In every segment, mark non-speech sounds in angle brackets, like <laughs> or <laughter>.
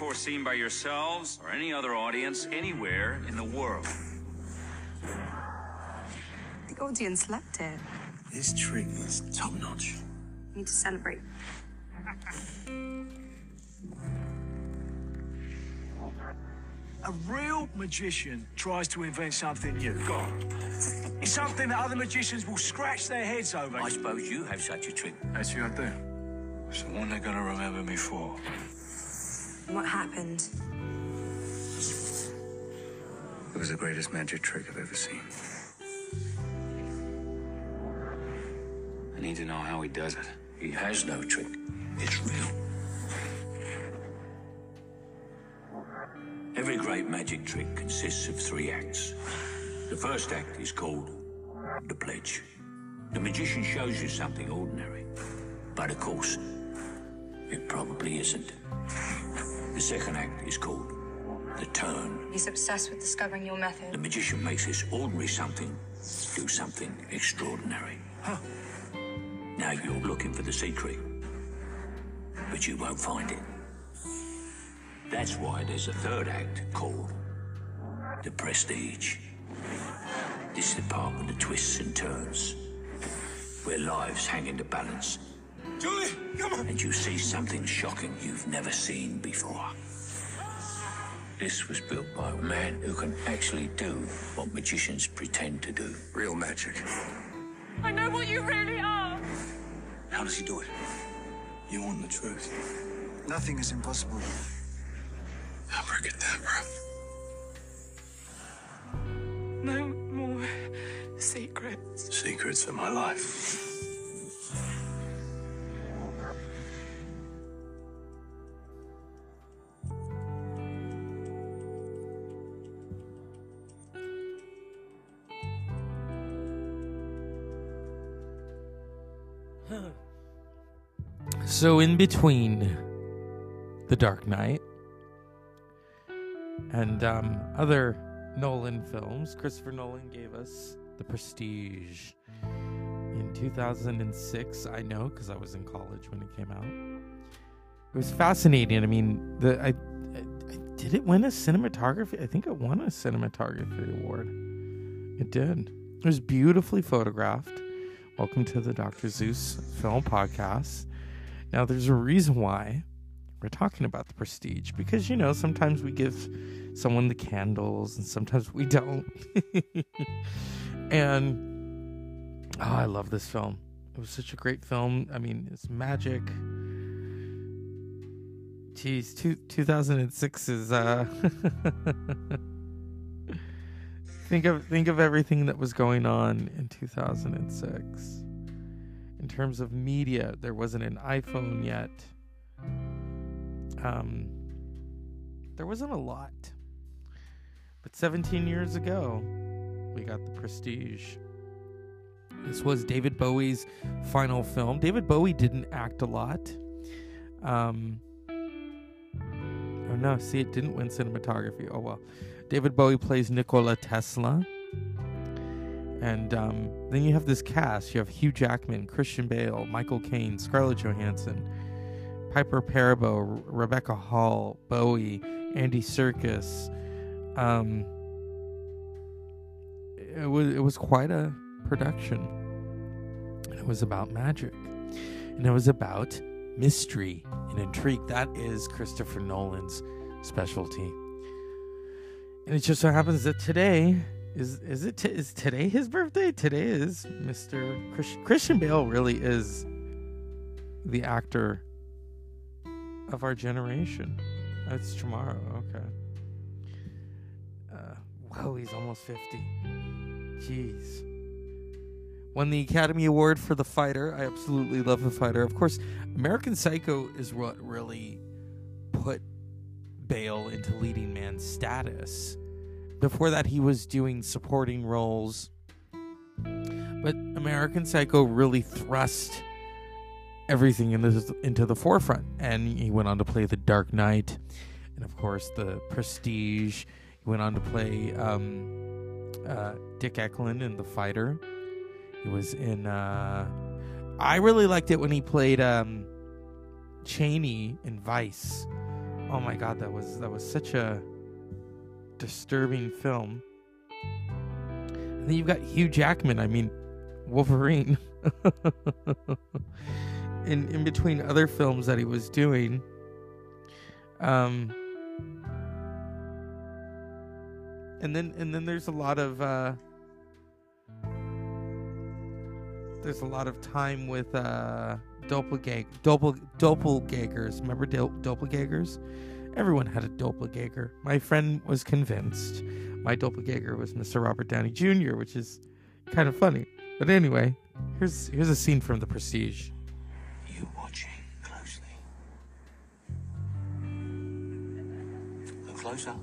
manner never before seen by yourselves or any other audience anywhere in the world. The audience loved it. This trick is top notch. We need to celebrate. A real magician tries to invent something new. Go on. It's something that other magicians will scratch their heads over. I suppose you have such a trick. Actually, I do. It's the one they're gonna remember me for. What happened? It was the greatest magic trick I've ever seen. I need to know how he does it. He has no trick. It's real. Every great magic trick consists of three acts. The first act is called the pledge. The magician shows you something ordinary, but of course, it probably isn't. The second act is called the turn. He's obsessed with discovering your method. The magician makes this ordinary something do something extraordinary. Now you're looking for the secret, but you won't find it. That's why there's a third act called the prestige. This is the part with the twists and turns, where lives hang in the balance. Julie, come on. And you see something shocking you've never seen before. This was built by a man who can actually do what magicians pretend to do. Real magic. I know what you really are. How does he do it? You want the truth? Nothing is impossible. Abracadabra. No more secrets. Secrets of my life. So in between The Dark Knight and um, other Nolan films, Christopher Nolan gave us The Prestige in 2006. I know because I was in college when it came out. It was fascinating. I mean, the I, I, I did it win a cinematography? I think it won a cinematography award. It did. It was beautifully photographed. Welcome to the Dr. Zeus Film Podcast. Now, there's a reason why we're talking about the prestige because, you know, sometimes we give someone the candles and sometimes we don't. <laughs> and, oh, I love this film. It was such a great film. I mean, it's magic. Geez, two, 2006 is, uh, <laughs> think of, think of everything that was going on in 2006 in terms of media, there wasn't an iPhone yet. Um, there wasn't a lot. But 17 years ago, we got the Prestige. This was David Bowie's final film. David Bowie didn't act a lot. Um, oh no, see, it didn't win cinematography. Oh well. David Bowie plays Nikola Tesla. And um, then you have this cast. You have Hugh Jackman, Christian Bale, Michael Caine, Scarlett Johansson, Piper Perabo, R- Rebecca Hall, Bowie, Andy Serkis. Um, it was it was quite a production. It was about magic, and it was about mystery and intrigue. That is Christopher Nolan's specialty. And it just so happens that today is is it t- is today his birthday? Today is Mr. Chris- Christian Bale really is the actor of our generation. That's tomorrow. Okay. Uh, wow, he's almost 50. Jeez. Won the Academy Award for The Fighter. I absolutely love The Fighter. Of course, American Psycho is what really Bale into leading man status. Before that, he was doing supporting roles. But American Psycho really thrust everything in into the forefront. And he went on to play The Dark Knight. and of course the Prestige. He went on to play um, uh, Dick Eklund in The Fighter. He was in. Uh, I really liked it when he played um, Cheney in Vice. Oh my God, that was that was such a disturbing film. And then you've got Hugh Jackman. I mean, Wolverine. <laughs> in in between other films that he was doing. Um and then and then there's a lot of uh there's a lot of time with uh doppelganger doppel doppelgangers remember doppelgangers everyone had a doppelganger my friend was convinced my doppelganger was mr robert downey jr which is kind of funny but anyway here's here's a scene from the prestige You watching closely. Look closer.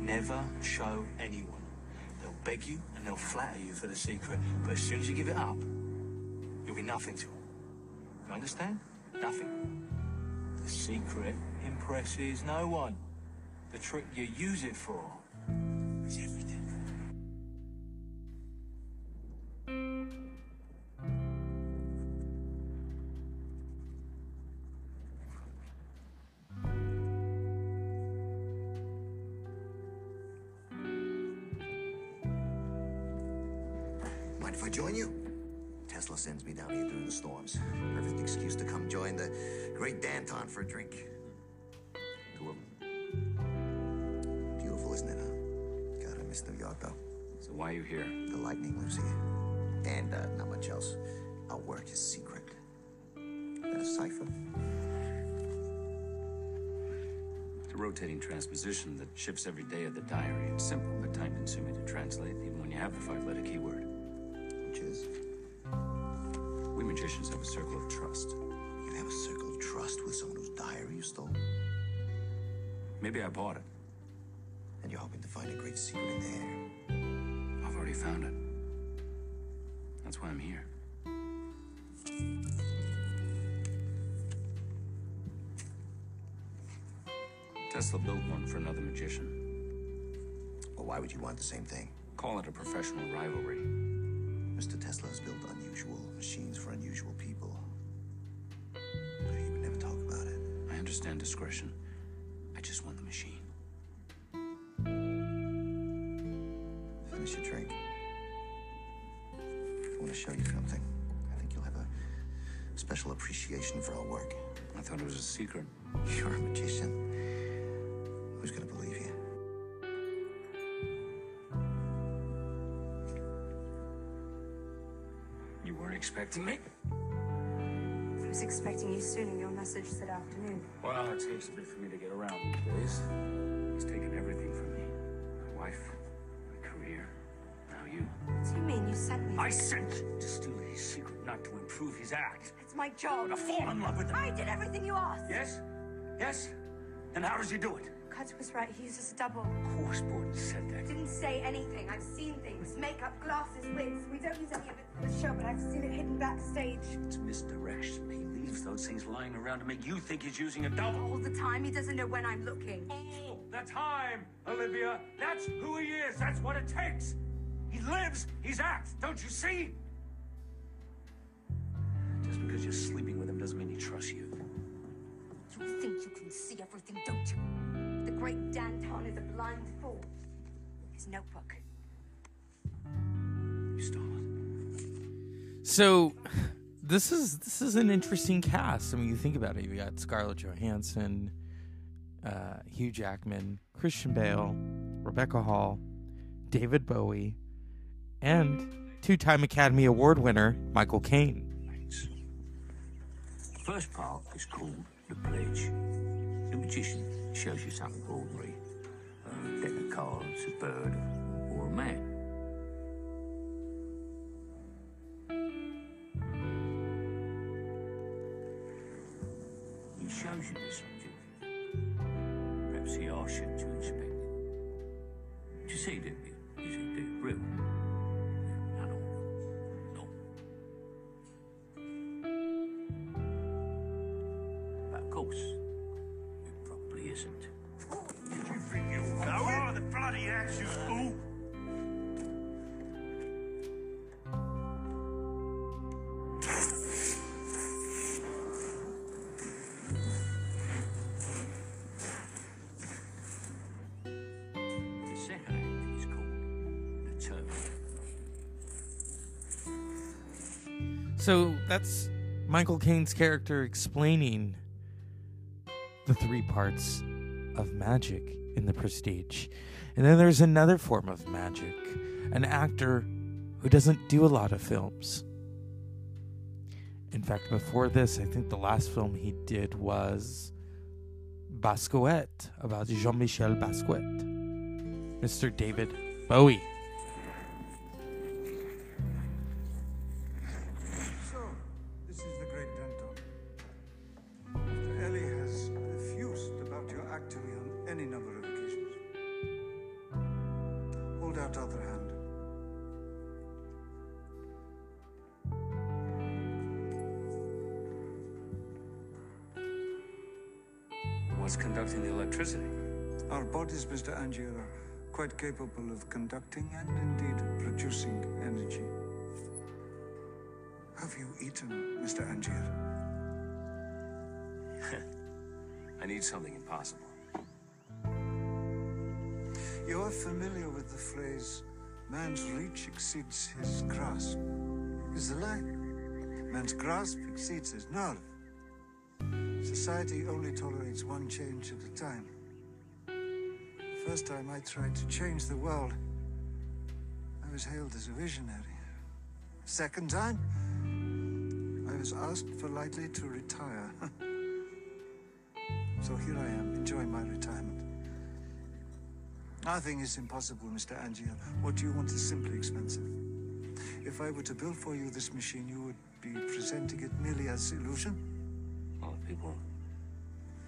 Never show anyone. Beg you and they'll flatter you for the secret, but as soon as you give it up, you'll be nothing to them. You understand? Nothing. The secret impresses no one. The trick you use it for Mind if I join you? Tesla sends me down here during the storms. Perfect excuse to come join the great Danton for a drink. Two of them. Beautiful, isn't it, huh? God, I miss New York, though. So why are you here? The lightning lives here. And uh, not much else. Our work is secret. That a cipher? It's a rotating transposition that shifts every day of the diary. It's simple, but time consuming to translate, even when you have the five letter keyword. Magicians have a circle of trust. you have a circle of trust with someone whose diary you stole? Maybe I bought it. And you're hoping to find a great secret in there. I've already found it. That's why I'm here. Tesla built one for another magician. Well, why would you want the same thing? Call it a professional rivalry. Mr. Tesla has built unusual machines for understand discretion. I just want the machine. Finish your drink. I want to show you something. I think you'll have a special appreciation for our work. I thought it was a secret. You're a magician. Who's gonna believe you? You weren't expecting me? I was expecting you soon in your message that afternoon. Well, it takes a bit for me to get around these days. He's taken everything from me. My wife, my career, now you. What do you mean you sent me? I sent you to steal his secret, not to improve his act. It's my job. To fall in love with him. I did everything you asked. Yes? Yes? Then how does he do it? Cut was right. He uses a double. Of course, Borden said that. Didn't say anything. I've seen things. Makeup, glasses, wigs. We don't use any of it for the show, but I've seen it hidden backstage. It's misdirection. He things lying around to make you think he's using a double. All the time. He doesn't know when I'm looking. All the time, Olivia. That's who he is. That's what it takes. He lives he's act. Don't you see? Just because you're sleeping with him doesn't mean he trusts you. You think you can see everything, don't you? The great Danton is a blind fool. His notebook. You stole it. So this is this is an interesting cast. I mean, you think about it. You got Scarlett Johansson, uh, Hugh Jackman, Christian Bale, Rebecca Hall, David Bowie, and two-time Academy Award winner Michael Caine. The first part is called The Pledge. The magician shows you something ordinary. A deck of cards, a bird, or a man. Shows you this object. Perhaps he asks you to inspect it. You see it? So that's Michael Caine's character explaining the three parts of magic in the prestige. And then there's another form of magic an actor who doesn't do a lot of films. In fact, before this, I think the last film he did was Basquiat, about Jean Michel Basquiat. Mr. David Bowie. And indeed producing energy. Have you eaten, Mr. Angier? <laughs> I need something impossible. You are familiar with the phrase, man's reach exceeds his grasp. Is a lie. Man's grasp exceeds his nerve. Society only tolerates one change at a time. The First time I tried to change the world, I was hailed as a visionary. Second time, I was asked politely to retire. <laughs> so here I am, enjoying my retirement. Nothing is impossible, Mr. Angier. What you want is simply expensive. If I were to build for you this machine, you would be presenting it merely as illusion. Well, if people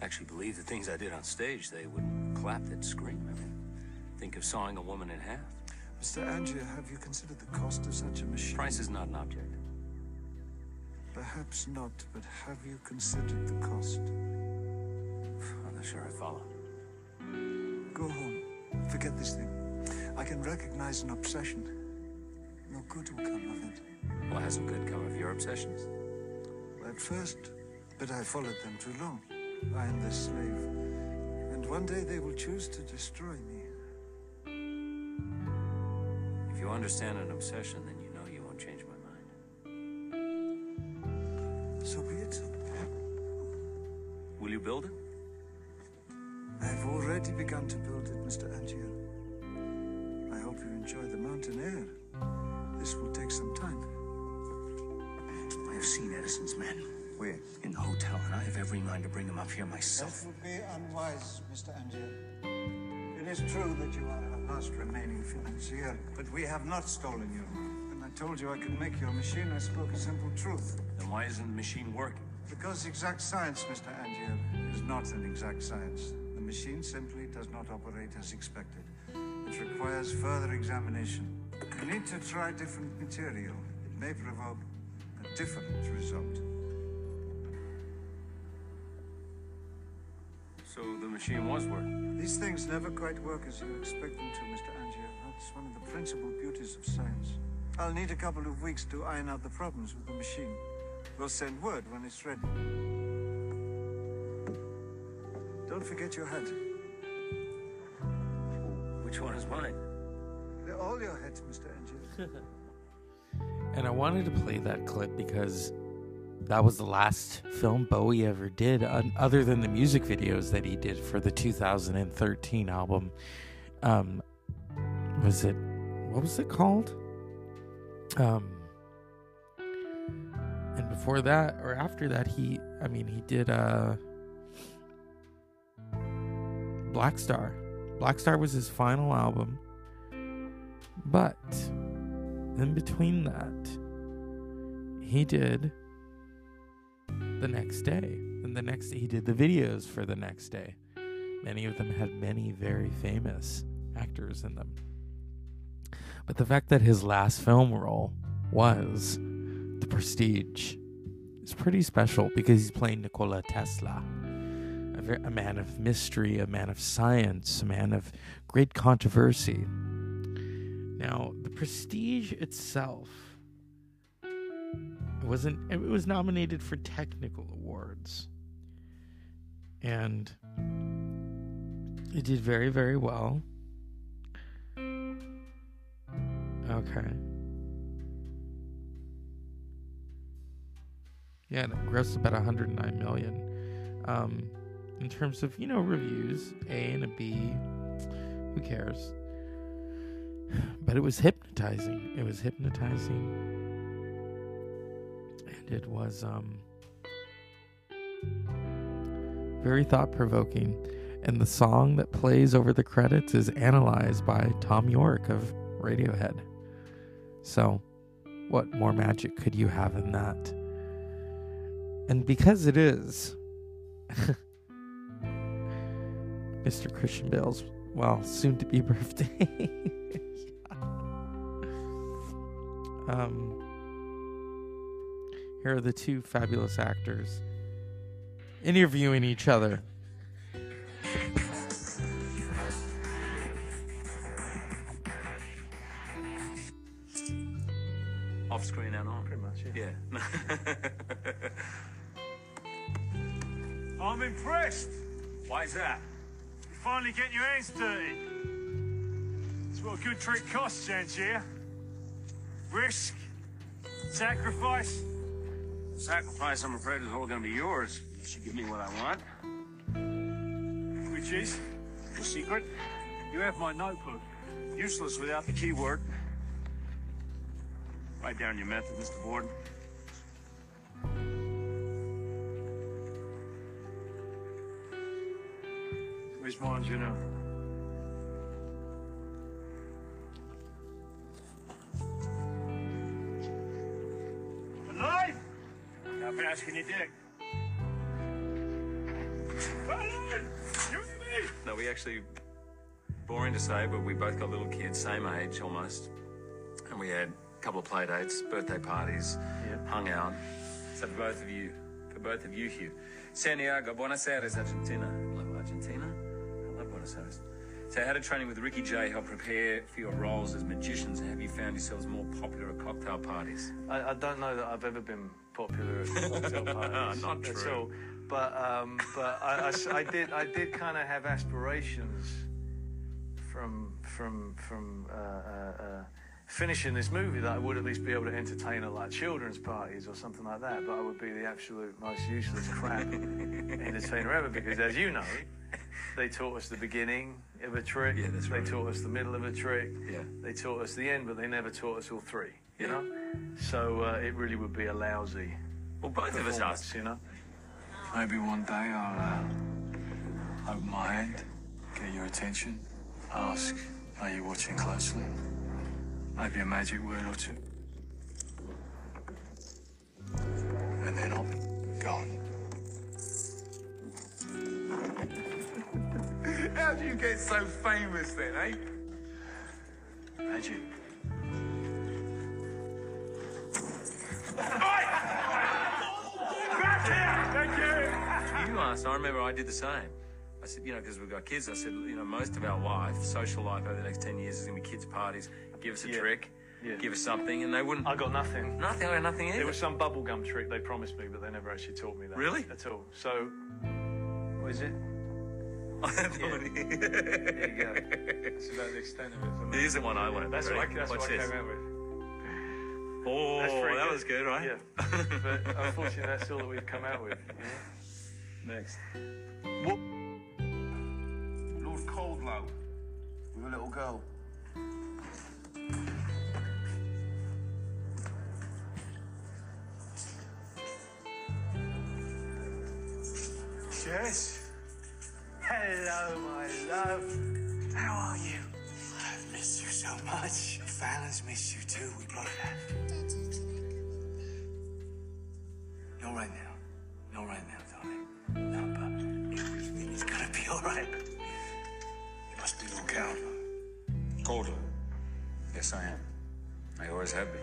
actually believe the things I did on stage, they wouldn't clap, they'd scream. I mean, think of sawing a woman in half. Mr. Angier, have you considered the cost of such a machine? Price is not an object. Perhaps not, but have you considered the cost? I'm not sure I follow. Go home. Forget this thing. I can recognize an obsession. No good will come of it. Well, hasn't good come of your obsessions? At first, but I followed them too long. I am their slave. And one day they will choose to destroy me. You understand an obsession, then you know you won't change my mind. So be it. Will you build it? I've already begun to build it, Mr. Angier. I hope you enjoy the mountain air. This will take some time. I have seen Edison's men. Where? In the hotel, and I have every mind to bring them up here myself. It would be unwise, Mr. Angier. It is true that you are our last remaining financier, but we have not stolen you. When I told you I could make your machine, I spoke a simple truth. Then why isn't the machine working? Because exact science, Mr. Angier, is not an exact science. The machine simply does not operate as expected. It requires further examination. You need to try different material. It may provoke a different result. So the machine was working. These things never quite work as you expect them to, Mr. Angier. That's one of the principal beauties of science. I'll need a couple of weeks to iron out the problems with the machine. We'll send word when it's ready. Don't forget your hat. Which one is mine? They're all your hats, Mr. Angier. <laughs> And I wanted to play that clip because that was the last film Bowie ever did, other than the music videos that he did for the 2013 album. Um, was it what was it called? Um, and before that or after that, he, I mean, he did uh, Black Star. Black Star was his final album, but in between that, he did the next day. And the next day, he did the videos for the next day. Many of them had many very famous actors in them. But the fact that his last film role was The Prestige is pretty special because he's playing Nikola Tesla, a man of mystery, a man of science, a man of great controversy. Now, the Prestige itself wasn't. It was nominated for technical awards, and it did very, very well. Okay. Yeah, it grossed about 109 million. Um, in terms of you know reviews, A and a B, who cares? <sighs> But it was hypnotizing. It was hypnotizing, it was um very thought provoking. And the song that plays over the credits is analyzed by Thom Yorke of Radiohead. So, what more magic could you have in that? And because it is <laughs> Mr. Christian Bale's, well, soon to be <laughs> birthday. <laughs> um, here are the two fabulous actors interviewing each other. Off screen and on. Pretty much, yeah. Yeah. <laughs> I'm impressed. Why is that? You're finally getting your hands dirty. It's what a good trick costs, Angier. Risk, sacrifice. Sacrifice, I'm afraid, is all going to be yours. You should give me what I want. Which is, The secret? you have my notebook. Useless without the keyword. Write down your method, Mr. Borden. Where's mine, you know? Can you dig? Alan! You and me! No, we actually, boring to say, but we both got little kids, same age almost. And we had a couple of play dates, birthday parties, hung out. So for both of you, for both of you, Hugh. Santiago, Buenos Aires, Argentina. I love Argentina. I love Buenos Aires. So how did training with Ricky Jay help prepare for your roles as magicians? And have you found yourselves more popular at cocktail parties? I, I don't know that I've ever been popular at <laughs> cocktail <laughs> parties. Not at all. But um, but I, I I did I did kind of have aspirations from from from uh, uh, uh, finishing this movie that I would at least be able to entertain at like children's parties or something like that. But I would be the absolute most useless crap <laughs> entertainer ever because, as you know, they taught us the beginning of a trick. Yeah, that's They right. taught us the middle of a trick. Yeah. They taught us the end, but they never taught us all three. You Yeah. know. So uh, it really would be a lousy Well, both of us performance, are. you know. Maybe one day I'll uh, open my hand, get your attention, ask, are you watching closely? Maybe a magic word or two. And then I'll be gone. How do you get so famous then, eh? Magic. Thank you. You asked, I remember I did the same. I said, you know, because we've got kids, I said, you know, most of our life, social life over the next 10 years is going to be kids' parties. Give us a Yeah. trick, Yeah. give us something, and they wouldn't. I got nothing. nothing, I got nothing either. It was some bubblegum trick they promised me, but they never actually taught me that. Really? At all. So, what is it? There There you go. That's about the extent of it for me. Here's the one I learned. That's what I, that's Watch what I this. came out with. Oh, That's pretty that was good, right? Yeah. but unfortunately, that's all that we've come out with. Next. Lord Caldlow, with a little girl. Jess. Hello, my love. How are you? I've missed you so much. Fallon's missed you too. We both have. No right now. No right now, darling. No, but everything is gonna be all right. You must be Lord Caldlow. Caldlow. Yes, I am. I always have been.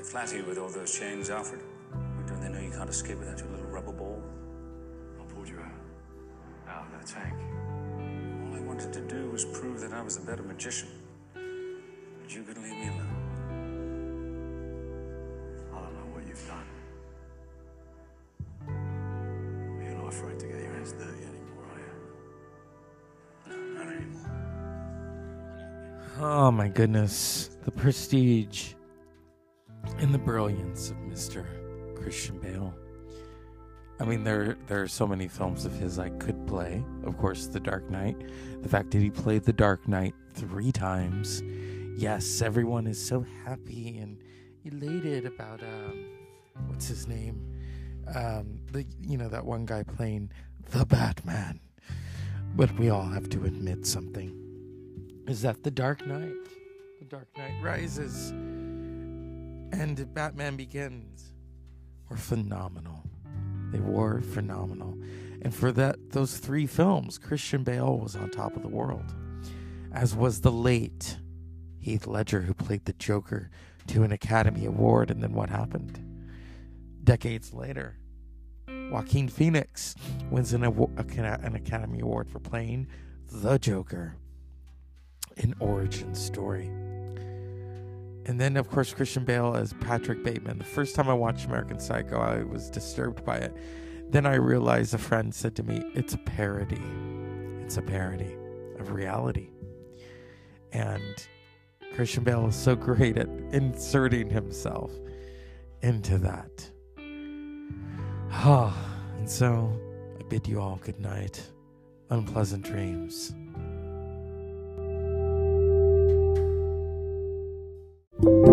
If flatter you with all those chains, Alfred? Can't escape without your little rubber ball? I pulled you out. Out of the tank. All I wanted to do was prove that I was a better magician. But you couldn't leave me alone. I don't know what you've done. You're not afraid to get your hands dirty anymore, are you? No, not anymore. Oh my goodness. The prestige and the brilliance of Mr. Christian Bale. I mean, there there are so many films of his I could play. Of course, The Dark Knight. The fact that he played The Dark Knight three times. Yes, everyone is so happy and elated about um, what's his name? Um, the you know that one guy playing the Batman. But we all have to admit something. Is that The Dark Knight? The Dark Knight Rises and Batman Begins were phenomenal. They were phenomenal. And for that those three films, Christian Bale was on top of the world. As was the late Heath Ledger who played the Joker to an Academy Award and then what happened? Decades later, Joaquin Phoenix wins an, an Academy Award for playing the Joker. An origin story. And then, of course, Christian Bale as Patrick Bateman. The first time I watched American Psycho, I was disturbed by it. Then I realized a friend said to me, It's a parody. It's a parody of reality. And Christian Bale is so great at inserting himself into that. Ah, <sighs> and so I bid you all good night, unpleasant dreams. thank you